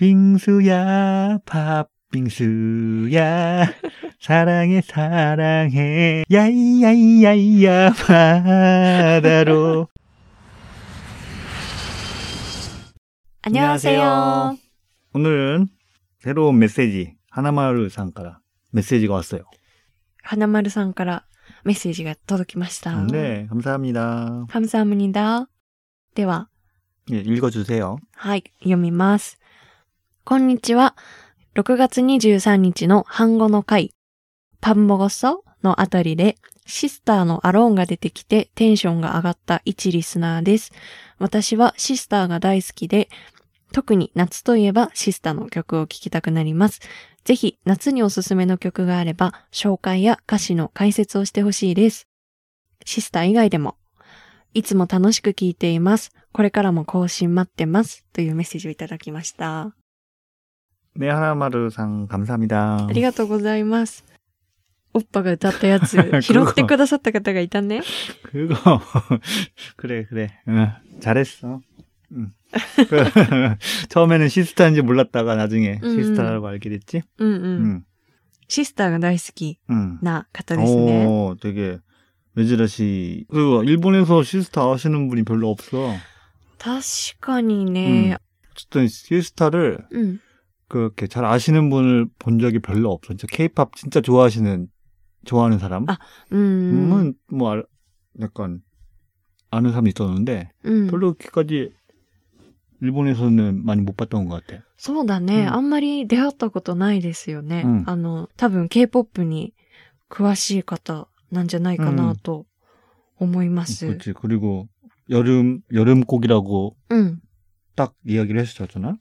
빙수야, 팥빙수야, 사랑해, 사랑해, 야이야이야이야, 바다로. 안녕하세요. 오늘은 새로운 메시지, 하나마루さんから 메시지가 왔어요. 花丸さんからメッセージが届きました。 네, 감사합니다. 감사합니다。では、 예, 읽어주세요. はい、読みます。 こんにちは。6月23日の半語の回、パンモゴソのあたりで、シスターのアローンが出てきてテンションが上がった一リスナーです。私はシスターが大好きで、特に夏といえばシスターの曲を聴きたくなります。ぜひ夏におすすめの曲があれば、紹介や歌詞の解説をしてほしいです。シスター以外でも、いつも楽しく聴いています。これからも更新待ってます。というメッセージをいただきました。 네, 하나마루さん 감사합니다. ありがとうございます。おっぱが歌ったやつ、拾ってくださった方がいたね。 그거 그래 그래 응, 잘했어 응. 그, 처음에는 시스타인지 몰랐다가 나중에 음. 시스타라고 알게 됐지 うんうん。 응. シスターが大好き 응. な方ですね。 오 되게 메즈라시 그리고 일본에서 시스타 하시는 분이 별로 없어 確かにね。 어쨌든 시스타를 うん。 그렇게 잘 아시는 분을 본 적이 별로 없어 진짜 케이팝 진짜 좋아하시는 좋아하는 사람 あうん。 은 뭐 알- 약간 아는 사람이 있었는데 うん。 별로 그렇게까지 일본에서는 많이 못 봤던 것 같아. そうだね、うんあんまり出会ったことないですよね。うんあの、多分 K-POP に詳しい方なんじゃないかなと思います。 그렇지. 그리고 여름 여름곡이라고 うん。 딱 이야기를 했었잖아.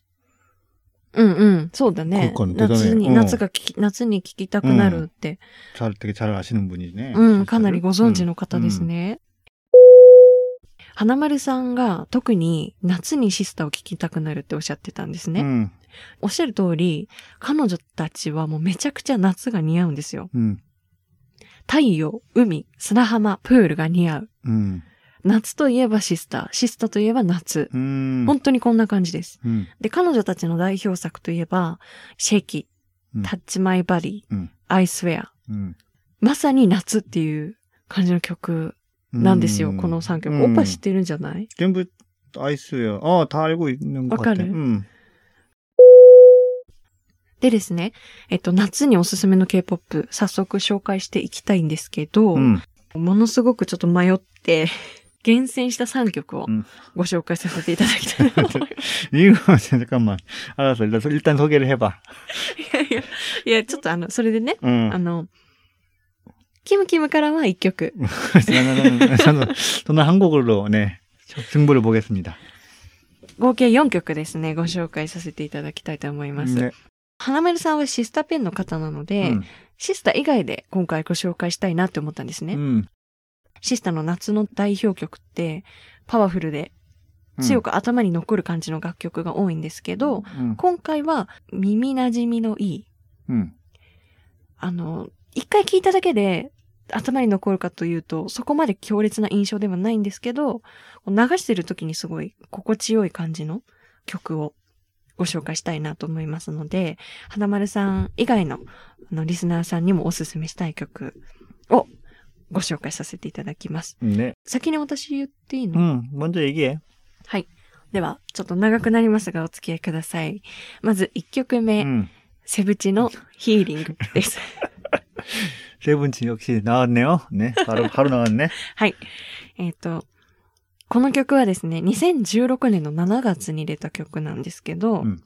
うんうん。そうだね。ここの手だね夏に、うん夏が聞き、夏に聞きたくなるって。 잘 되게 잘 아시는 분이네. うん、 시스타를. かなりご存知の方 음, ですね。花丸さんが特に夏にシスターを聞きたくなるっておっしゃってたんですね。 음, おっしゃる通り、彼女たちはもうめちゃくちゃ夏が似合うんですよ。 음, 太陽、海、砂浜、プールが似合う。 음, 夏といえばシスター、シスターといえば夏。本当にこんな感じです、うん、で、彼女たちの代表作といえば、シェキ、タッチマイバリー、アイスウェア、まさに夏っていう感じの曲なんですよ、この3曲。オッパ知ってるんじゃない？全部アイスウェア。ああ、タイ語なんかわかる、でですね、えっと、夏におすすめの K-POP、早速紹介していきたいんですけど、ものすごくちょっと迷って厳選した3曲をうんご紹介させていただきたいなと思います。 이거 잠깐만. 알았어. 일단, 소- 일단 소개를 해봐. いやいや、いや、ちょっとあの、それでね、 응. あの、キムキムからは1曲、 저는, 저는, 저는 한국어로 네 승부를 보겠습니다. 合計4曲ですね、ご紹介させていただきたいと思います。 네. 花丸さんはシスタペンの方なので、 음, シスタ以外で今回ご紹介したいなって思ったんですね。 음, シスタの夏の代表曲って、パワフルで、強く頭に残る感じの楽曲が多いんですけど、うん、今回は耳馴染みのいい。うん、あの、一回聞いただけで頭に残るかというと、そこまで強烈な印象ではないんですけど、流してる時にすごい心地よい感じの曲をご紹介したいなと思いますので、花丸さん以外ののリスナーさんにもおすすめしたい曲をご紹介させていただきます。 네. 先に私言っていいの、 음, 먼저 얘기해. はい。では、ちょっと長くなりますがお付き合いください。まず1曲目、 음. セブチのヒーリングです。 세븐틴 역시 나왔네요. 네, 바로 바로 나왔네. はい。えっ、と、この曲はですね、2016年の7月に出た曲なんですけど、うん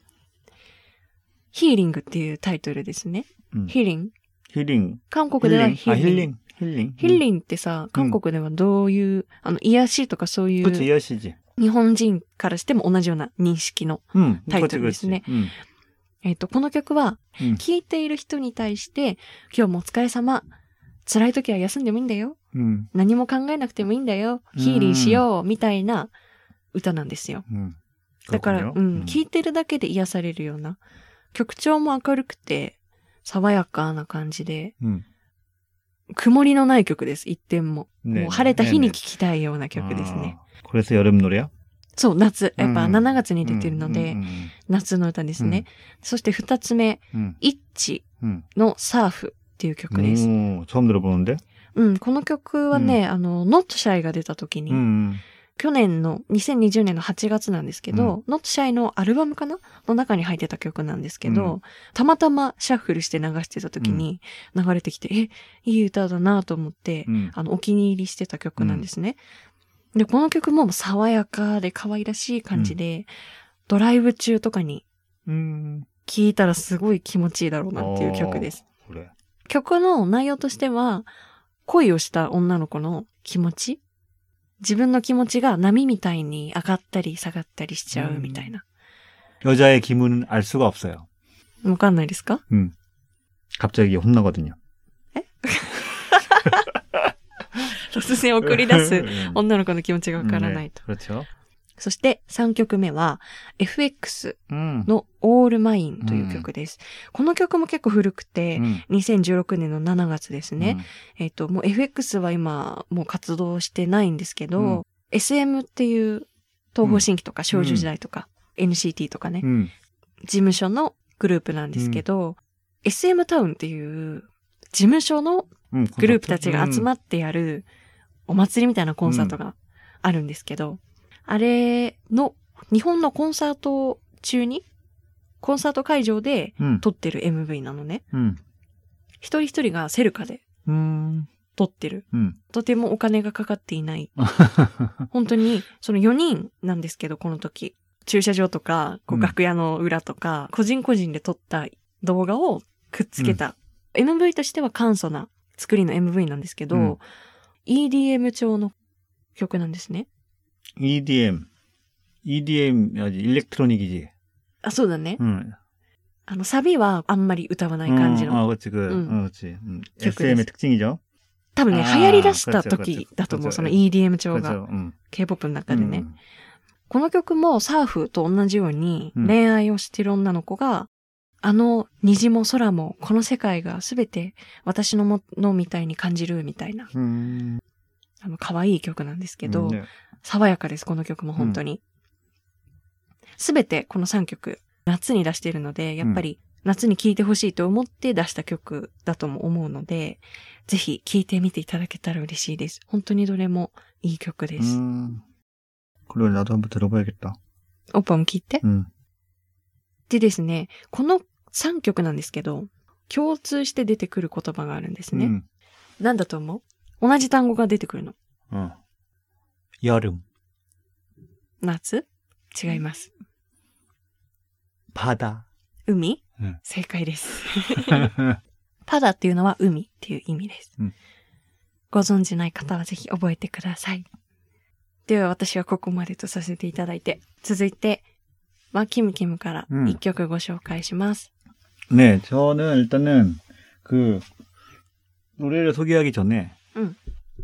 ヒーリングっていうタイトルですね。 음. ヒーリング 힐링. 韓国では 힐링. ヒ 아 ーリング。 힐링. 힐링. ヒーリングってさ、韓国ではどういう、あの、癒しとかそうい 그치 う、 여시지. 日本人からしても同じような認識の。 음, 타이틀 그치, 있으네. 그치. 음, えっ、と、この曲は、 음, 聴いている人に対して、今日もお疲れ様。辛い時は休んでもいいんだよ。 음, 何も考えなくてもいいんだよ。ヒーリーしよう。みたいな歌なんですよ。 음. だから、 그렇군요. うん、 음. 聴いてるだけで癒されるような。曲調も明るくて、爽やかな感じで、 음. 曇りのない曲です、一点も。 네, もう晴れた日に 네네. 聴きたいような曲ですね。 아, 그래서 여름 노래야? そう、夏。やっぱうん7月に出てるので、うん夏の歌ですね。そして2つ目、うんイッチ 음. のサーフっていう曲です。 오, 처음 들어보는데? うん、この曲はね、あの、Not Shy が出た時に、 음. 去年の2020年の8月なんですけど、うん、ノットシャイのアルバムかな？の中に入ってた曲なんですけど、うん、たまたまシャッフルして流してた時に流れてきて、うん、え、いい歌だなと思って、うん、あの、お気に入りしてた曲なんですね。で、この曲も爽やかで可愛らしい感じで、ドライブ中とかに、聴いたらすごい気持ちいいだろうなっていう曲です。曲の内容としては、恋をした女の子の気持ち自分の気持ちが波みたいに上がったり下がったりしちゃうみたいな。 여자의 기분은 알 수가 없어요. わかんないですか 음. 갑자기 혼나거든요. 突然送り出す 음. 女の子の気持ちがわからない 네, と。 그렇죠. そして3曲目は FX のオールマインという曲です。うん、この曲も結構古くて、2016年の7月ですね。うん、えっ、と、もう FX は今もう活動してないんですけど、うん、SM っていう東方新規とか少女時代とか、NCT とかね、事務所のグループなんですけど、SM タウンっていう事務所のグループたちが集まってやるお祭りみたいなコンサートがあるんですけど、あれの日本のコンサート中に、コンサート会場で撮ってる MV なのね。うん、一人一人がセルカで撮ってる。うん、とてもお金がかかっていない。本当に、その4人なんですけど、この時。駐車場とか、こう楽屋の裏とか、うん、個人個人で撮った動画をくっつけた。うん、MV としては簡素な作りの MV なんですけど、EDM 調の曲なんですね。EDM. EDM, 아지 일렉트로닉이지. あ、そうだね。 응. あの、サビはあんまり歌わない感じ 어, の。 아, 그렇지, 그, 음. 어, 그렇지. 음.曲 SM의 です 특징이죠. 多分ね、あー流行り出した그렇죠 時 그렇죠 だと思う。 그렇죠 その EDM 調が。 그렇죠. 음. K-POP の中でね。 음. この曲もサーフと同じようにうん恋愛をしてる女の子が、あの虹も空もこの世界がすべて私のものみたいに感じるみたいな、 음. あの可愛い曲なんですけど、 음, 네. 爽やかです、この曲も本当に。すべてこの3曲夏に出しているので、やっぱり夏に聴いてほしいと思って出した曲だとも思うので、ぜひ聴いてみていただけたら嬉しいです。本当にどれもいい曲です。 음. 그래, 나도 한번 들어봐야겠다. オッパも聴いて。 음. でですね、この3曲なんですけど、共通して出てくる言葉があるんですね。 음. なんだと思う同じ単語が出てくるの。 어. 여름, 夏違います。 바다. 海、うん正解です。パダっていうのは海っていう意味です。うんご存知ない方はぜひ覚えてください。では私はここまでとさせていただいて、続いて、はキムキムからうん一曲ご紹介します。 네, 저는 일단은 그 노래를 소개하기 전에 응.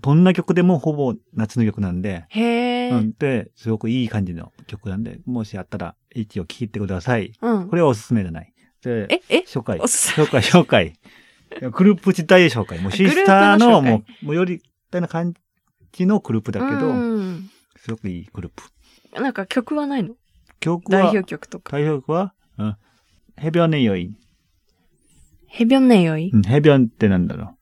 どんな曲でもほぼ夏の曲なんで、へー。うん、で、すごくいい感じの曲なんで、もしあったら一応聴いてください。うんこ。れはおすすめじゃない。で、え、え紹介。おすすめ紹介、紹介。グループ自体紹介。もうシスターの、グループの紹介もう、もうより、みたいな感じのグループだけど、うんすごくいいグループ。なんか曲はないの曲は、代表曲とか。代表曲は、うん、해변의여인。ヘビョンネヨイうん、해변ってなんだろう。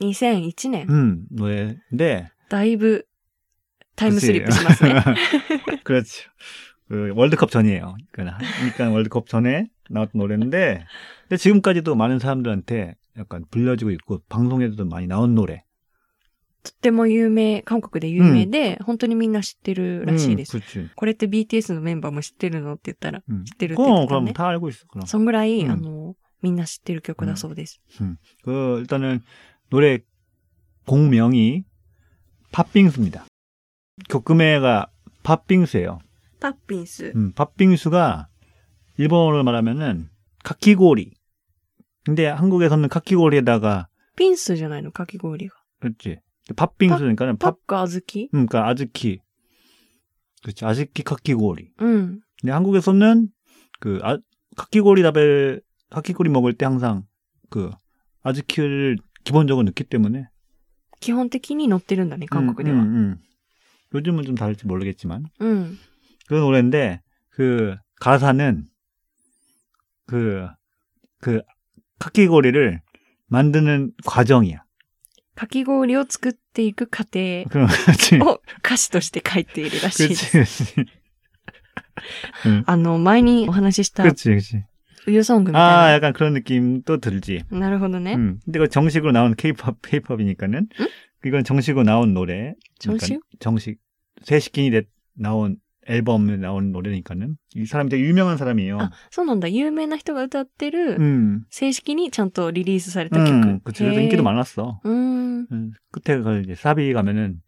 2001年。 음, 노래인데, だいぶタイムスリップしますね。 그렇죠. 그 월드컵 전이에요. 그러니까 그러니까 월드컵 전에 나왔던 노래인데 근데 지금까지도 많은 사람들한테 약간 불려지고 있고 방송에도 많이 나온 노래. とっても有名、韓国で有名で、本当にみんな知ってるらしいです。 음, 그렇지. これって BTS のメンバーも知ってるのって言ったら、 음. 知ってるって言っ 그럼 てた 그럼 ね。 다 알고 있어. 그럼. そんぐらい、うんあの、みんな知ってる曲だそうです。 그 일단은 노래 공명이 팥빙수입니다. 교금회가 팥빙수예요. パッピンス。 음, 팥빙수가 일본어로 말하면은 카키고리. 근데 한국에서는 카키고리에다가 ピンスじゃないのかき氷が。 그렇지. 팥빙수니까는 パッ 팥, かあずき 음, 그러니까 아즈키. 그렇지. 아즈키 카키고리. うん。 근데 한국에서는 그 아, 카키고리 다벨 카키고리 먹을 때 항상 그 아즈키를 기본적으로 넣기 때문에 基本的に乗ってるんだね、韓国で 음, は。 음, 음. 요즘은 좀 다를지 모르겠지만 うん。 그 노래인데 그 가사는 그 그 카키고리를 만드는 과정이야. かき氷を作っていく過程 그럼 그렇지. を歌詞として書いているらしいです。 그렇지. 그렇지. 응. あの、前にお話しした 그렇지, 그렇지. 유성금. 아, 약간 그런 느낌도 들지. なるほどね. 음, 근데 그 정식으로 나온 케이팝, 케이팝이니까는. 응? 이건 정식으로 나온 노래. 정식? 그러니까 정식. 세식인이 나온 앨범에 나온 노래니까는. 이 사람이 되게 유명한 사람이에요. 아, そうなんだ. 유명한 人が歌ってる 음. 세식인이 ちゃんと 리리스 された 음, 그치. 그래서 예. 인기도 많았어. 음. 음. 끝에 그 이제 사비 가면은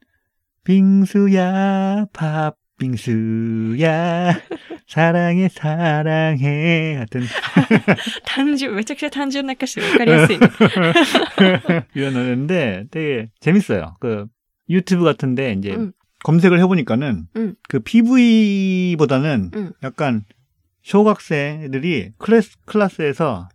빙수야 밥 빙수야 사랑해 사랑해 하여튼 単純、めちゃくちゃ単純な歌詞でわかりやすいね。 이런 노래인데 되게 재밌어요. 그 유튜브 같은데 이제 음. 검색을 해보니까는 음. 그 PV보다는 음. 약간小学生들이 클래스 클래스에서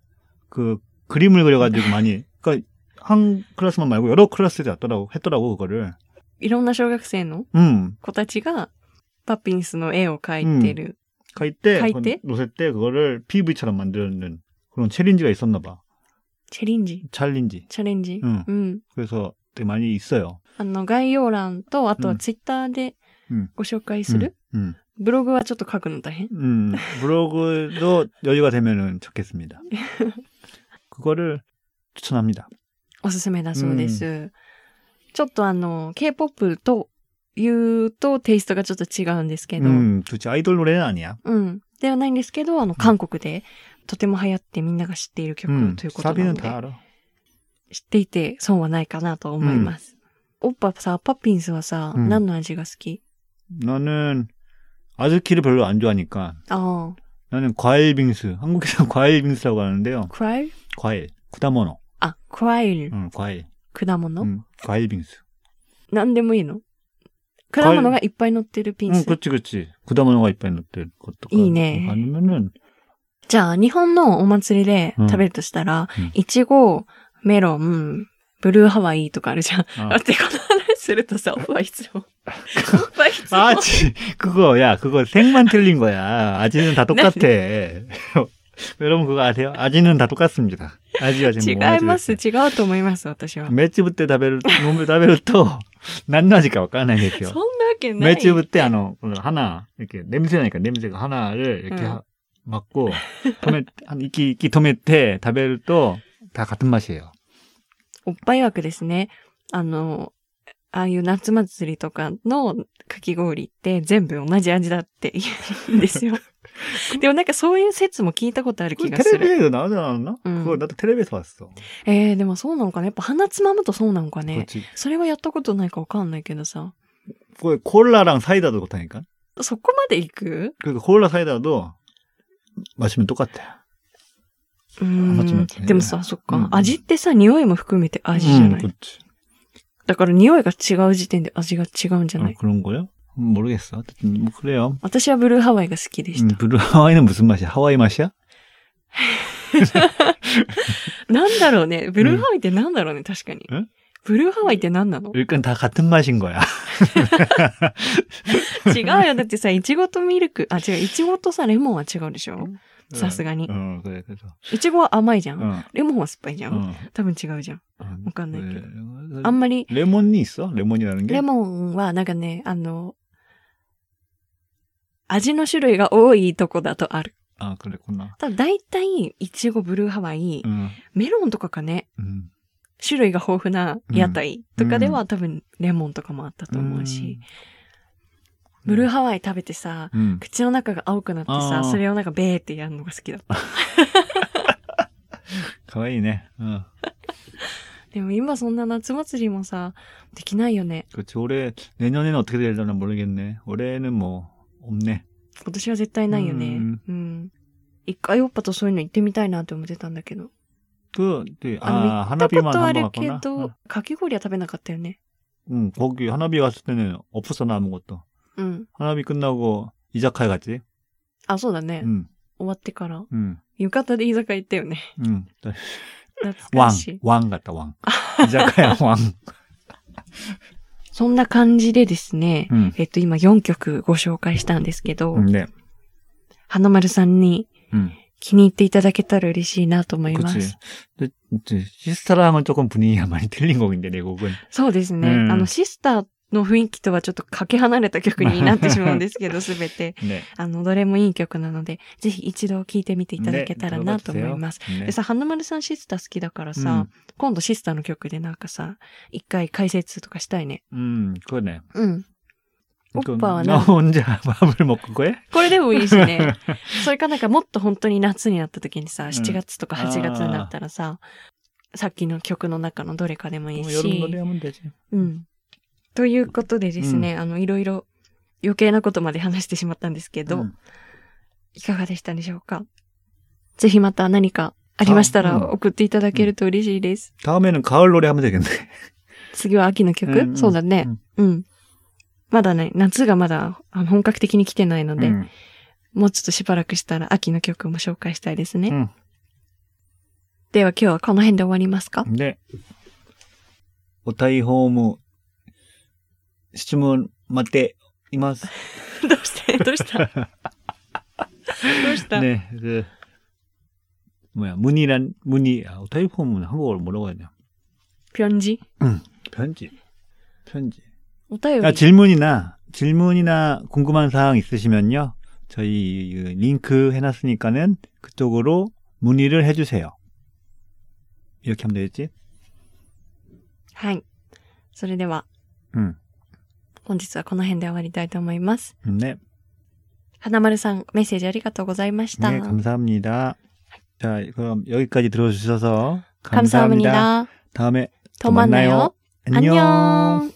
그 그림을 그려가지고 많이 그러니까 한 클래스만 말고 여러 클래스에 했더라고 했더라고 그거를. いろんな小学生の 음. 子たちが、 パピンスの絵を描いてる。 가이 때, 가이 그 때? 노세 때 그거를 PV처럼 만드는 그런 챌린지가 있었나 봐. チャレンジ 챌린지. チャレンジうんうん。 그래서 되게 많이 있어요. あの、概要欄と、あとはうんツイッターでうんご紹介する、 음. ブログはちょっと書くの大変。 음, 블로그도 여유가 되면은 좋겠습니다. 그거를 추천합니다. おすすめだそうです。ちょっとあの、K-POP と 言うとテイストがちょっと違うんですけど、 음, 도대체 아이돌 노래는 아니야. うん。ではないんですけど、あの、韓国でとても流行ってみんなが知っている曲 음, ということなの 사비는 で、 다 알아. 知っていて損はないかなと思います。おっぱさ、パッピンスはさ、うん何の味が好き 나는 아즈키를 별로 안 좋아하니까 ああ、 나는 과일 빙수. 한국에서 과일 빙수라고 하는데요. クライル 과일. 쿠다모노. あ、クワイル、 응, 과일. 果物、 음, 과일 빙수. 何でもいいの 果物がいっぱい乗ってるピン 응, ス。 그렇지, 그렇지. 쿠다모노가 이빨 넣을 것도. 이 네. 아니면은 じゃあ、日本のお祭りでうん食べるとしたら、うんいちご、メロン、ブルーハワイとかあるじゃん。 아. だってこの話するとさ、おっぱいつも。おっぱいつも。 아지 그거 야 그거 색만 틀린 거야. 아지는 다 똑같아. 여러분 그거 아세요? 아지는 다 똑같습니다. 아지 아지 違います。違うと思います、私は。 맷집 때 다베를 몸을 다베 를 또 낫나지가 와까나 そん 얘기요. なわけない。 맷집 때 아노 하나 이렇게 냄새 나니까 냄새가 하나를 이렇게 응. 하- 맡고 토메 한 이끼 이끼 토메테 다베를 또 다 같은 맛이에요. おっぱい枠ですね。あの、 ああいう夏祭りとかのかき氷って全部同じ味だって言うんですよ。でもなんかそういう説も聞いたことある 그 気がする。 텔레비에서 나오지 않았나? 응. 그거 나도 텔레비에서 봤어. えー、でもそうなのかなやっぱ鼻つまむとそうなのかね 그렇지. それはやったことないかわかんないけどさ。 그 콜라랑 사이다도 그렇다니까. そこまで行く 그 콜라 사이다도 마시면 똑같아. う鼻つまんむとねでもさ、そっか、うん味ってさ、匂いも含めて味じゃない、 그렇지. だから匂いが違う時点で味が違うんじゃな 어, い、 그런 거요? 음, 모르겠어. 어쨌든 뭐 그래요. 私はブルーハワイが好きでし 음, た。 블루 하와이는 무슨 맛이야? 하와이 맛이야? なんだろうね。ブルーハワイってなんだろうね、確かにえ。ブルーハワイって何なの 일단 다 같은 맛인 거야. 違うよ。だってさ、イチゴとミルク、あ、違う、イチゴとさ、レモンは違うでしょ さすがに。うん、うやっ。いちごは甘いじゃん？うんレモンは酸っぱいじゃん？うん多分違うじゃん。わかんないけどあんまり、レモンにいっはレモンになるんレモンはなんかね、あの、味の種類が多いとこだとある。あ、これこんな。ただ大体、いちご、ブルーハワイ、うん。メロンとかかね、うん。種類が豊富な屋台とかでは、多分レモンとかもあったと思うし、ブルーハワイ食べてさ、うん、口の中が青くなってさ、それをなんかベーってやるのが好きだった。かわいいね。うん。でも今そんな夏祭りもさ、できないよね。그렇지올내년에는어떻게될지는모르겠네올해는뭐없ね今年は絶対ないよね。うん。一回おっぱとそういうの行ってみたいなって思ってたんだけど。그で、あの、行ったとあるけど、かき氷は食べなかったよね。うん, 거기 花火 갔을 때는 없었어, 나비 갔을 때는 없었 어, 나 아무것 도. うん。 하나비 끝나고 이자카에 갔지? あ、そうだね。 응, 終わってから。 응, 浴衣で居酒屋行ったよね。 응. 懐 왕, かしい。 왕 같다, 왕. 이자카야 왕. そんな感じでですね、 응, えっと、今4曲ご紹介したんですけど、 응, 네. 花丸さんに 응. 気に入っていただけたら嬉しいなと思いま 그치. す。 근데 이제 시스타랑은 조금 분위기가 많이 틀린 곡인데, 내 곡은. そうですね。うんあの、シスター の雰囲気とはちょっとかけ離れた曲になってしまうんですけど、すべて、ね。あの、どれもいい曲なので、ぜひ一度聴いてみていただけたらなと思います。ね、でさ、花丸さんシスター好きだからさ、うん、今度シスターの曲でなんかさ、一回解説とかしたいね。うん、これね。うん。オッパはね。じゃバブルもここへ？これでもいいしね。それかなんかもっと本当に夏になった時にさ、7月とか8月になったらさ、うん、さっきの曲の中のどれかでもいいし。うん。ということでですね、あの、いろいろ余計なことまで話してしまったんですけど、 음. いかがでしたでしょうかぜひまた何かありましたあうんら送っていただけると嬉しいです。 다음에는 가을 노래 하면 되겠네. 次は秋の曲、うんうんそうだね、うん。まだね、夏がまだあの本格的に来てないので、 음. もうちょっとしばらくしたら秋の曲も紹介したいですね。うんでは今日はこの辺で終わりますか 네. 오타이 홈 質問 待っています.どうしてどうしたどうした、 네, 그 뭐야 문이란 문이 아, 오타이 홈은 한국어로 뭐라고 해야 되냐? ぴょんじ 편지. 편지. お便り。 아, 질문이나 질문이나 궁금한 사항 있으시면요. 저희 그 링크 해놨으니까는 그쪽으로 문의를 해주세요. 이렇게 하면 되겠지? はい。それでは、 응. 本日はこの辺で終わりたいと思います。 네. 花丸さん、メッセージありがとうございました。 네, 감사합니다. 자, 그럼 여기까지 들어주셔서 감사합니다. 감사합니다. 다음에 또 또 만나요. 만나요. 안녕. 안녕.